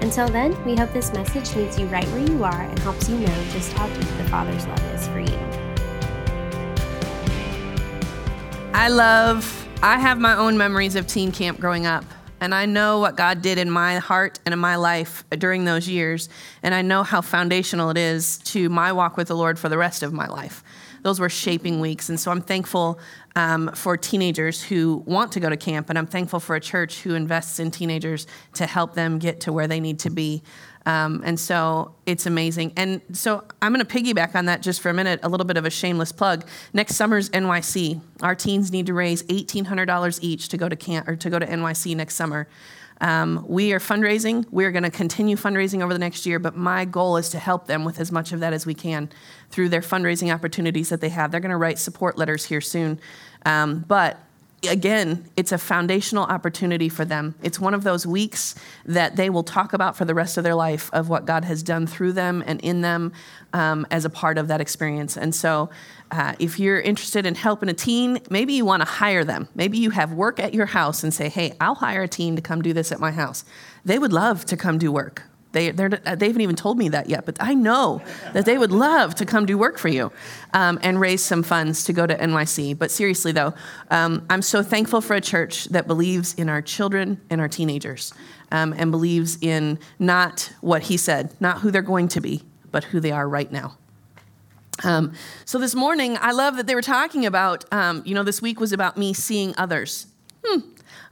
Until then, we hope this message meets you right where you are and helps you know just how deep the Father's love is for you. I love, I have my own memories of teen camp growing up. And I know what God did in my heart and in my life during those years. And I know how foundational it is to my walk with the Lord for the rest of my life. Those were shaping weeks. And so I'm thankful um, for teenagers who want to go to camp. And I'm thankful for a church who invests in teenagers to help them get to where they need to be. Um, and so it's amazing. And so I'm going to piggyback on that just for a minute, a little bit of a shameless plug. Next summer's NYC. Our teens need to raise $1,800 each to go to camp or to go to NYC next summer. Um, we are fundraising. We're going to continue fundraising over the next year, but my goal is to help them with as much of that as we can through their fundraising opportunities that they have. They're going to write support letters here soon. Um, but again, it's a foundational opportunity for them. It's one of those weeks that they will talk about for the rest of their life of what God has done through them and in them um, as a part of that experience. And so, uh, if you're interested in helping a teen, maybe you want to hire them. Maybe you have work at your house and say, hey, I'll hire a teen to come do this at my house. They would love to come do work. They, they haven't even told me that yet, but I know that they would love to come do work for you um, and raise some funds to go to NYC. But seriously, though, um, I'm so thankful for a church that believes in our children and our teenagers um, and believes in not what he said, not who they're going to be, but who they are right now. Um, so this morning, I love that they were talking about, um, you know, this week was about me seeing others. Hmm,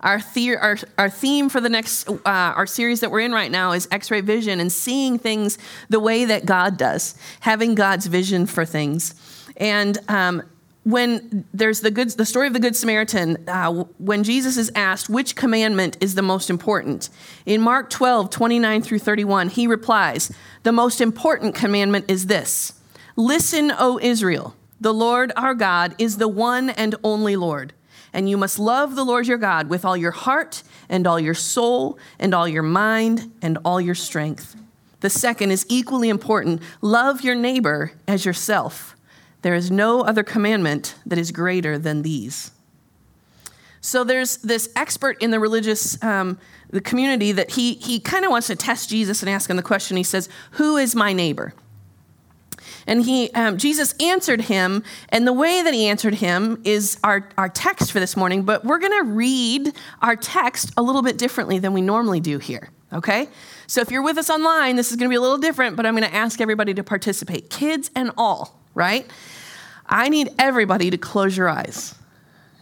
our, the- our, our theme for the next, uh, our series that we're in right now is X ray vision and seeing things the way that God does, having God's vision for things. And um, when there's the good, the story of the Good Samaritan, uh, when Jesus is asked which commandment is the most important, in Mark 12, 29 through 31, he replies, The most important commandment is this Listen, O Israel, the Lord our God is the one and only Lord and you must love the Lord your God with all your heart and all your soul and all your mind and all your strength. The second is equally important love your neighbor as yourself. There is no other commandment that is greater than these. So there's this expert in the religious um, the community that he, he kind of wants to test Jesus and ask him the question. He says, Who is my neighbor? And he, um, Jesus answered him, and the way that he answered him is our, our text for this morning, but we're going to read our text a little bit differently than we normally do here, okay? So if you're with us online, this is going to be a little different, but I'm going to ask everybody to participate, kids and all, right? I need everybody to close your eyes.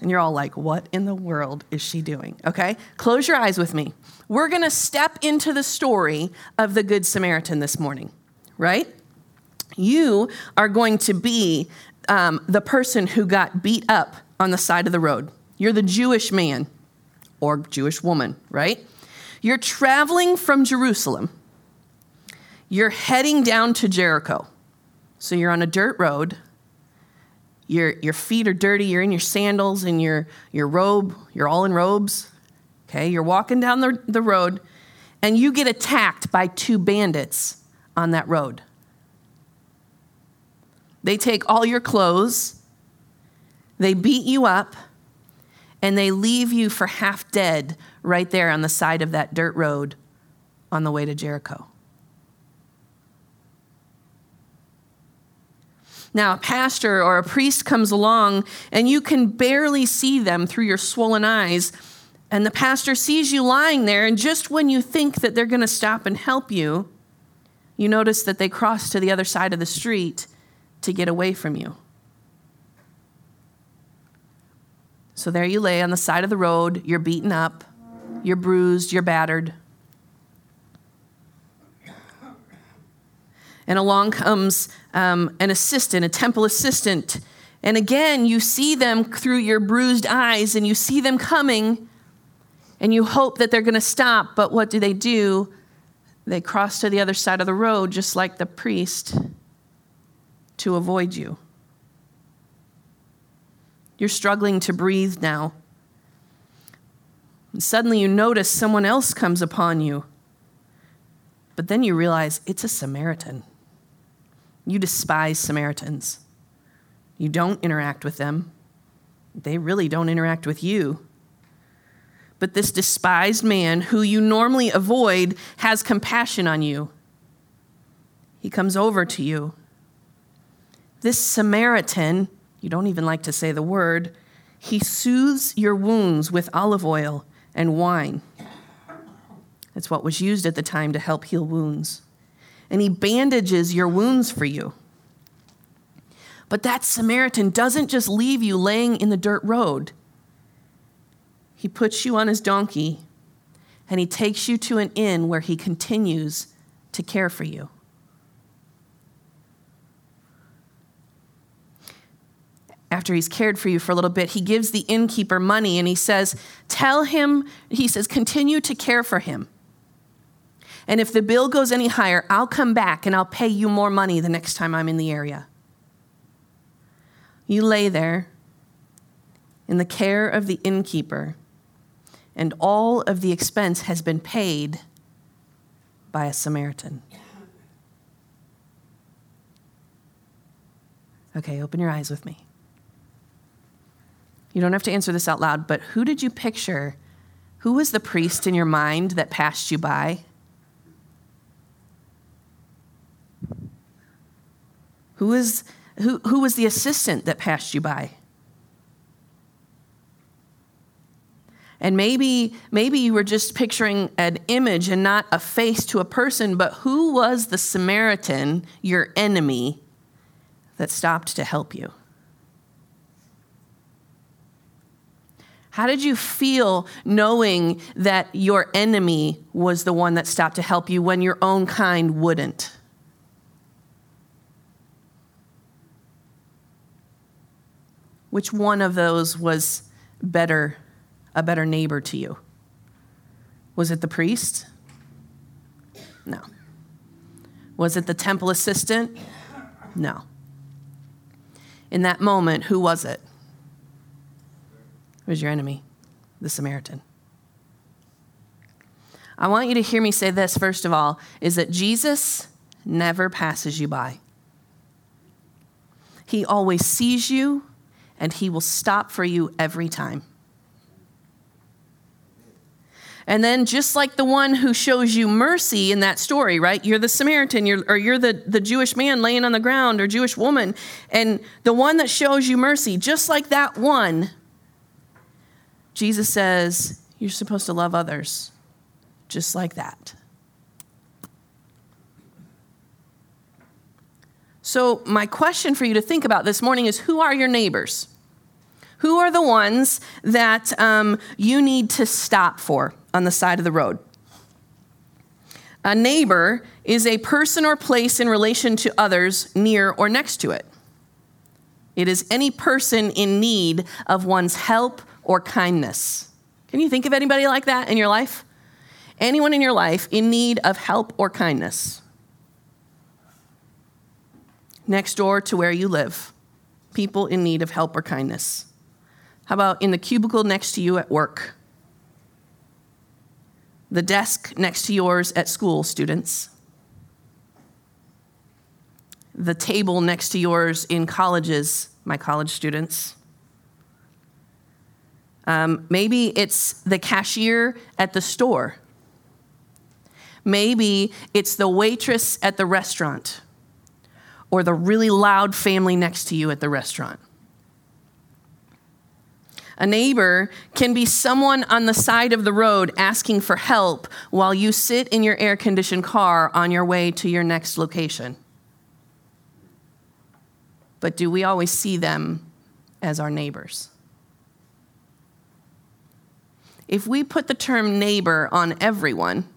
And you're all like, what in the world is she doing? Okay? Close your eyes with me. We're to step into the story of the Good Samaritan this morning, right? You are going to be um, the person who got beat up on the side of the road. You're the Jewish man or Jewish woman, right? You're traveling from Jerusalem. You're heading down to Jericho. So you're on a dirt road. Your, your feet are dirty. You're in your sandals and your, your robe. You're all in robes. Okay, you're walking down the, the road and you get attacked by two bandits on that road. They take all your clothes, they beat you up, and they leave you for half dead right there on the side of that dirt road on the way to Jericho. Now, a pastor or a priest comes along, and you can barely see them through your swollen eyes. And the pastor sees you lying there, and just when you think that they're going to stop and help you, you notice that they cross to the other side of the street to get away from you. So there you lay on the side of the road. You're beaten up, you're bruised, you're battered. And along comes um, an assistant, a temple assistant. And again, you see them through your bruised eyes and you see them coming and you hope that they're going to stop. But what do they do? They cross to the other side of the road, just like the priest to avoid you. You're struggling to breathe now. And suddenly you notice someone else comes upon you. But then you realize it's a Samaritan. You despise Samaritans. You don't interact with them. They really don't interact with you. But this despised man, who you normally avoid, has compassion on you. He comes over to you. This Samaritan, you don't even like to say the word, he soothes your wounds with olive oil and wine. That's what was used at the time to help heal wounds. And he bandages your wounds for you. But that Samaritan doesn't just leave you laying in the dirt road. He puts you on his donkey and he takes you to an inn where he continues to care for you. After he's cared for you for a little bit, he gives the innkeeper money and he says, Tell him, he says, continue to care for him. And if the bill goes any higher, I'll come back and I'll pay you more money the next time I'm in the area. You lay there in the care of the innkeeper, and all of the expense has been paid by a Samaritan. Okay, open your eyes with me. You don't have to answer this out loud, but who did you picture? Who was the priest in your mind that passed you by? Who is who, who was the assistant that passed you by? And maybe, maybe you were just picturing an image and not a face to a person, but who was the Samaritan, your enemy, that stopped to help you? How did you feel knowing that your enemy was the one that stopped to help you when your own kind wouldn't? Which one of those was better, a better neighbor to you? Was it the priest? No. Was it the temple assistant? No. In that moment, who was it? It was your enemy, the Samaritan. I want you to hear me say this, first of all, is that Jesus never passes you by. He always sees you and he will stop for you every time. And then, just like the one who shows you mercy in that story, right? You're the Samaritan, you're, or you're the, the Jewish man laying on the ground, or Jewish woman, and the one that shows you mercy, just like that one, Jesus says, You're supposed to love others just like that. So, my question for you to think about this morning is who are your neighbors? Who are the ones that um, you need to stop for on the side of the road? A neighbor is a person or place in relation to others near or next to it. It is any person in need of one's help or kindness. Can you think of anybody like that in your life? Anyone in your life in need of help or kindness? Next door to where you live, people in need of help or kindness. How about in the cubicle next to you at work? The desk next to yours at school, students? The table next to yours in colleges, my college students? Um, maybe it's the cashier at the store. Maybe it's the waitress at the restaurant or the really loud family next to you at the restaurant. A neighbor can be someone on the side of the road asking for help while you sit in your air conditioned car on your way to your next location. But do we always see them as our neighbors? If we put the term neighbor on everyone,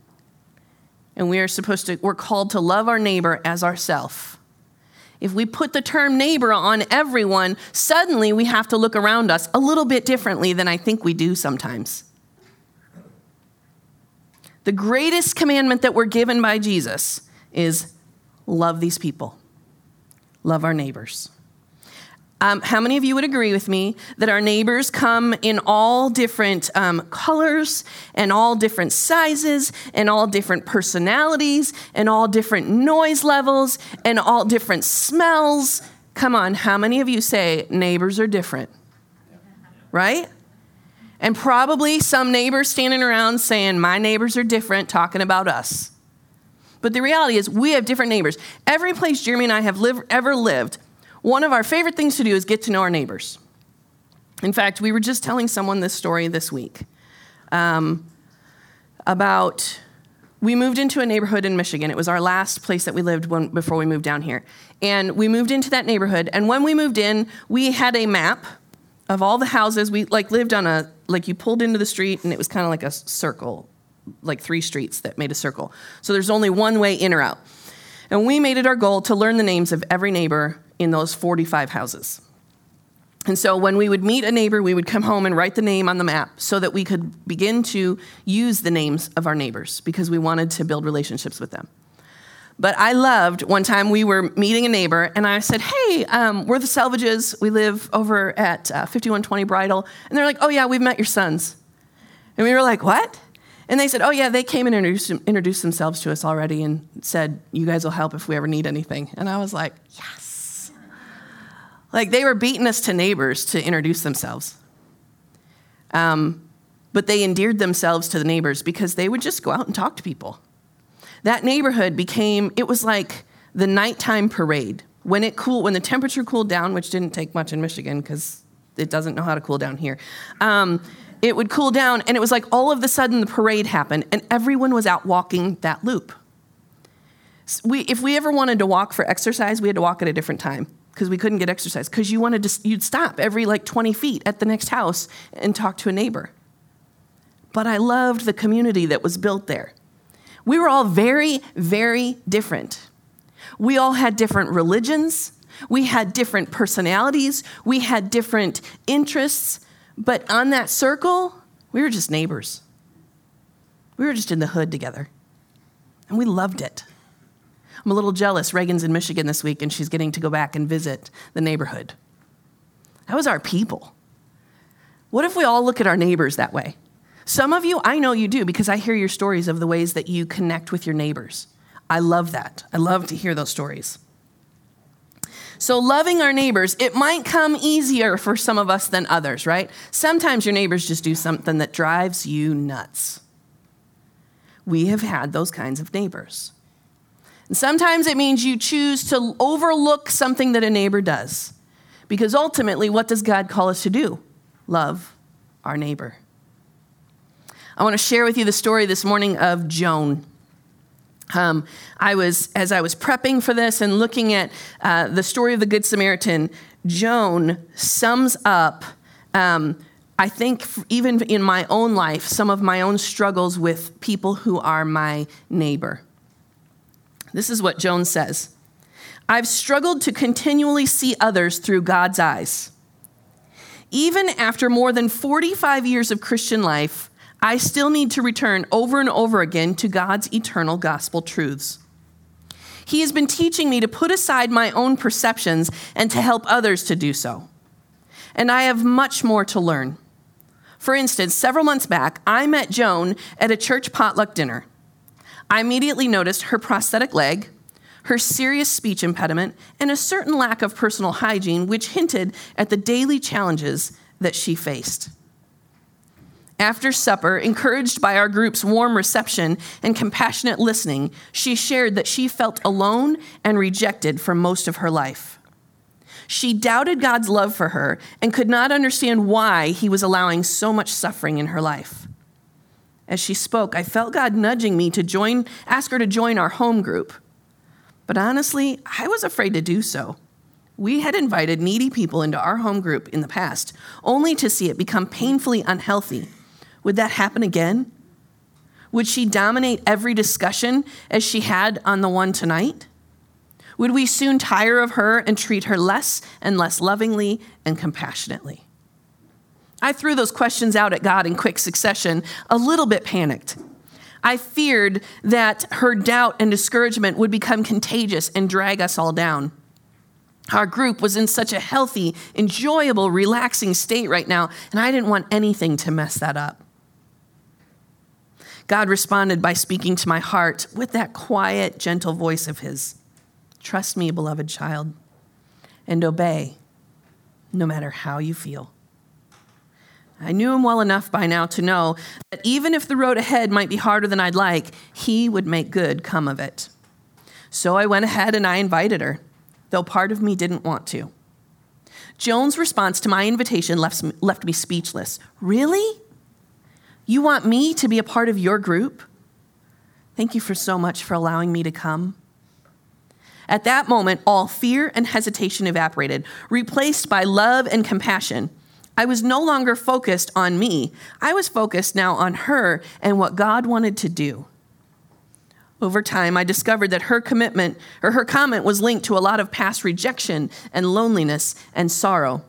and we are supposed to, we're called to love our neighbor as ourself if we put the term neighbor on everyone, suddenly we have to look around us a little bit differently than I think we do sometimes. The greatest commandment that we're given by Jesus is love these people, love our neighbors. Um, how many of you would agree with me that our neighbors come in all different um, colors and all different sizes and all different personalities and all different noise levels and all different smells? Come on, how many of you say neighbors are different? Right? And probably some neighbors standing around saying, My neighbors are different, talking about us. But the reality is, we have different neighbors. Every place Jeremy and I have live, ever lived, one of our favorite things to do is get to know our neighbors. In fact, we were just telling someone this story this week um, about we moved into a neighborhood in Michigan. It was our last place that we lived when, before we moved down here. And we moved into that neighborhood. And when we moved in, we had a map of all the houses. We like lived on a like you pulled into the street and it was kind of like a circle, like three streets that made a circle. So there's only one way in or out. And we made it our goal to learn the names of every neighbor in those 45 houses. And so when we would meet a neighbor, we would come home and write the name on the map so that we could begin to use the names of our neighbors because we wanted to build relationships with them. But I loved one time we were meeting a neighbor, and I said, Hey, um, we're the Selvages. We live over at uh, 5120 Bridle. And they're like, Oh, yeah, we've met your sons. And we were like, What? And they said, Oh, yeah, they came and introduced, introduced themselves to us already and said, You guys will help if we ever need anything. And I was like, Yes. Like they were beating us to neighbors to introduce themselves. Um, but they endeared themselves to the neighbors because they would just go out and talk to people. That neighborhood became, it was like the nighttime parade. When it cooled, when the temperature cooled down, which didn't take much in Michigan because it doesn't know how to cool down here, um, it would cool down, and it was like all of a sudden the parade happened, and everyone was out walking that loop. We, if we ever wanted to walk for exercise, we had to walk at a different time because we couldn't get exercise because you wanted to you'd stop every like 20 feet at the next house and talk to a neighbor. But i loved the community that was built there. We were all very very different. We all had different religions. We had different personalities. We had different interests. But on that circle we were just neighbors. We were just in the hood together. And we loved it I'm a little jealous. Reagan's in Michigan this week and she's getting to go back and visit the neighborhood. That was our people. What if we all look at our neighbors that way? Some of you, I know you do because I hear your stories of the ways that you connect with your neighbors. I love that. I love to hear those stories. So, loving our neighbors, it might come easier for some of us than others, right? Sometimes your neighbors just do something that drives you nuts. We have had those kinds of neighbors. And sometimes it means you choose to overlook something that a neighbor does. Because ultimately, what does God call us to do? Love our neighbor. I want to share with you the story this morning of Joan. Um, I was, as I was prepping for this and looking at uh, the story of the Good Samaritan, Joan sums up, um, I think, even in my own life, some of my own struggles with people who are my neighbor. This is what Joan says I've struggled to continually see others through God's eyes. Even after more than 45 years of Christian life, I still need to return over and over again to God's eternal gospel truths. He has been teaching me to put aside my own perceptions and to help others to do so. And I have much more to learn. For instance, several months back, I met Joan at a church potluck dinner. I immediately noticed her prosthetic leg, her serious speech impediment, and a certain lack of personal hygiene, which hinted at the daily challenges that she faced. After supper, encouraged by our group's warm reception and compassionate listening, she shared that she felt alone and rejected for most of her life. She doubted God's love for her and could not understand why he was allowing so much suffering in her life as she spoke, I felt God nudging me to join, ask her to join our home group. But honestly, I was afraid to do so. We had invited needy people into our home group in the past, only to see it become painfully unhealthy. Would that happen again? Would she dominate every discussion as she had on the one tonight? Would we soon tire of her and treat her less and less lovingly and compassionately? I threw those questions out at God in quick succession, a little bit panicked. I feared that her doubt and discouragement would become contagious and drag us all down. Our group was in such a healthy, enjoyable, relaxing state right now, and I didn't want anything to mess that up. God responded by speaking to my heart with that quiet, gentle voice of His Trust me, beloved child, and obey no matter how you feel. I knew him well enough by now to know that even if the road ahead might be harder than I'd like, he would make good come of it. So I went ahead and I invited her though part of me didn't want to. Joan's response to my invitation left, left me speechless. Really? You want me to be a part of your group? Thank you for so much for allowing me to come. At that moment, all fear and hesitation evaporated, replaced by love and compassion. I was no longer focused on me. I was focused now on her and what God wanted to do. Over time, I discovered that her commitment or her comment was linked to a lot of past rejection and loneliness and sorrow.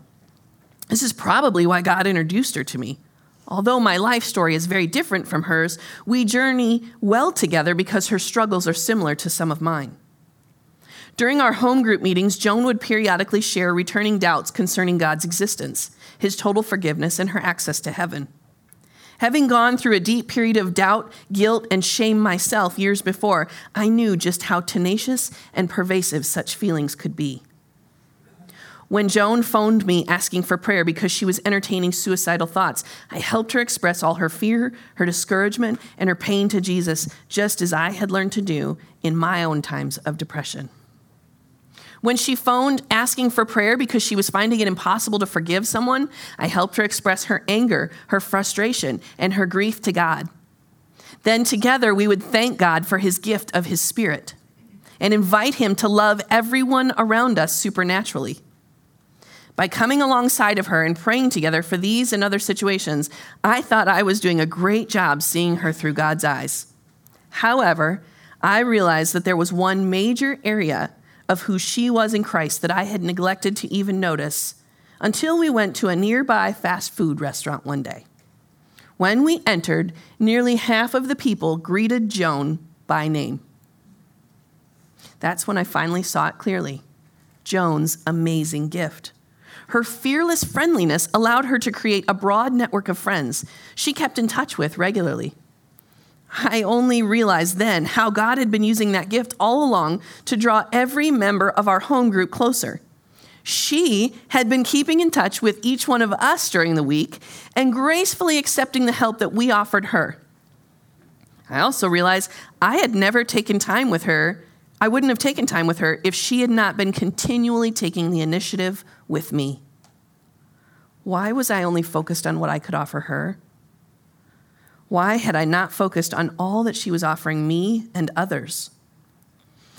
This is probably why God introduced her to me. Although my life story is very different from hers, we journey well together because her struggles are similar to some of mine. During our home group meetings, Joan would periodically share returning doubts concerning God's existence, his total forgiveness, and her access to heaven. Having gone through a deep period of doubt, guilt, and shame myself years before, I knew just how tenacious and pervasive such feelings could be. When Joan phoned me asking for prayer because she was entertaining suicidal thoughts, I helped her express all her fear, her discouragement, and her pain to Jesus, just as I had learned to do in my own times of depression. When she phoned asking for prayer because she was finding it impossible to forgive someone, I helped her express her anger, her frustration, and her grief to God. Then together we would thank God for his gift of his spirit and invite him to love everyone around us supernaturally. By coming alongside of her and praying together for these and other situations, I thought I was doing a great job seeing her through God's eyes. However, I realized that there was one major area of who she was in Christ that I had neglected to even notice until we went to a nearby fast food restaurant one day. When we entered, nearly half of the people greeted Joan by name. That's when I finally saw it clearly Joan's amazing gift. Her fearless friendliness allowed her to create a broad network of friends she kept in touch with regularly. I only realized then how God had been using that gift all along to draw every member of our home group closer. She had been keeping in touch with each one of us during the week and gracefully accepting the help that we offered her. I also realized I had never taken time with her. I wouldn't have taken time with her if she had not been continually taking the initiative with me. Why was I only focused on what I could offer her? Why had I not focused on all that she was offering me and others?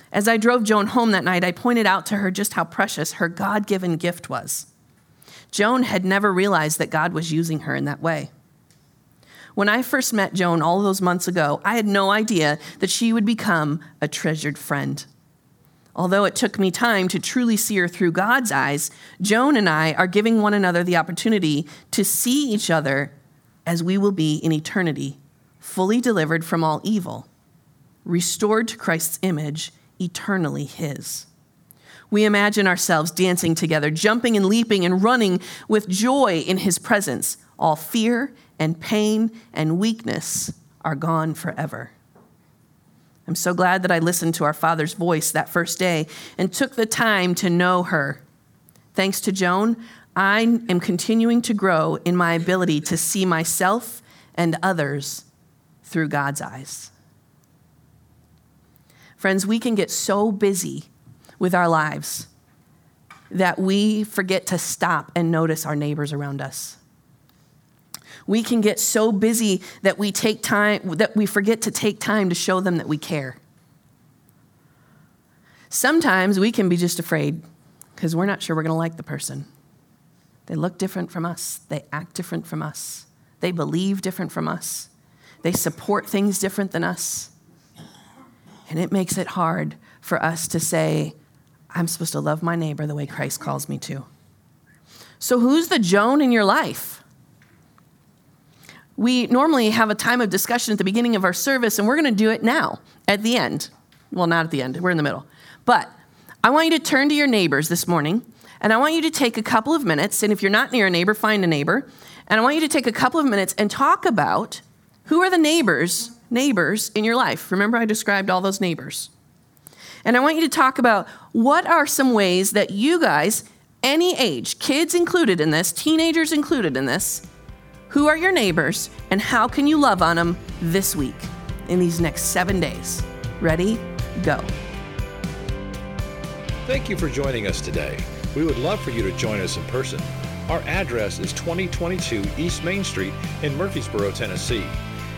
As I drove Joan home that night, I pointed out to her just how precious her God given gift was. Joan had never realized that God was using her in that way. When I first met Joan all those months ago, I had no idea that she would become a treasured friend. Although it took me time to truly see her through God's eyes, Joan and I are giving one another the opportunity to see each other as we will be in eternity, fully delivered from all evil, restored to Christ's image, eternally His. We imagine ourselves dancing together, jumping and leaping and running with joy in His presence. All fear and pain and weakness are gone forever. I'm so glad that I listened to our Father's voice that first day and took the time to know her. Thanks to Joan, I am continuing to grow in my ability to see myself and others through God's eyes. Friends, we can get so busy with our lives that we forget to stop and notice our neighbors around us. We can get so busy that we take time that we forget to take time to show them that we care. Sometimes we can be just afraid because we're not sure we're going to like the person. They look different from us. They act different from us. They believe different from us. They support things different than us. And it makes it hard for us to say, I'm supposed to love my neighbor the way Christ calls me to. So, who's the Joan in your life? We normally have a time of discussion at the beginning of our service, and we're going to do it now at the end. Well, not at the end, we're in the middle. But I want you to turn to your neighbors this morning, and I want you to take a couple of minutes. And if you're not near a neighbor, find a neighbor. And I want you to take a couple of minutes and talk about who are the neighbors, neighbors in your life. Remember, I described all those neighbors. And I want you to talk about what are some ways that you guys, any age, kids included in this, teenagers included in this, who are your neighbors and how can you love on them this week in these next seven days? Ready? Go. Thank you for joining us today. We would love for you to join us in person. Our address is 2022 East Main Street in Murfreesboro, Tennessee.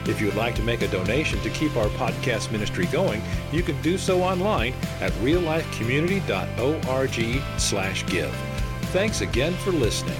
If you would like to make a donation to keep our podcast ministry going, you can do so online at reallifecommunity.org/give. Thanks again for listening.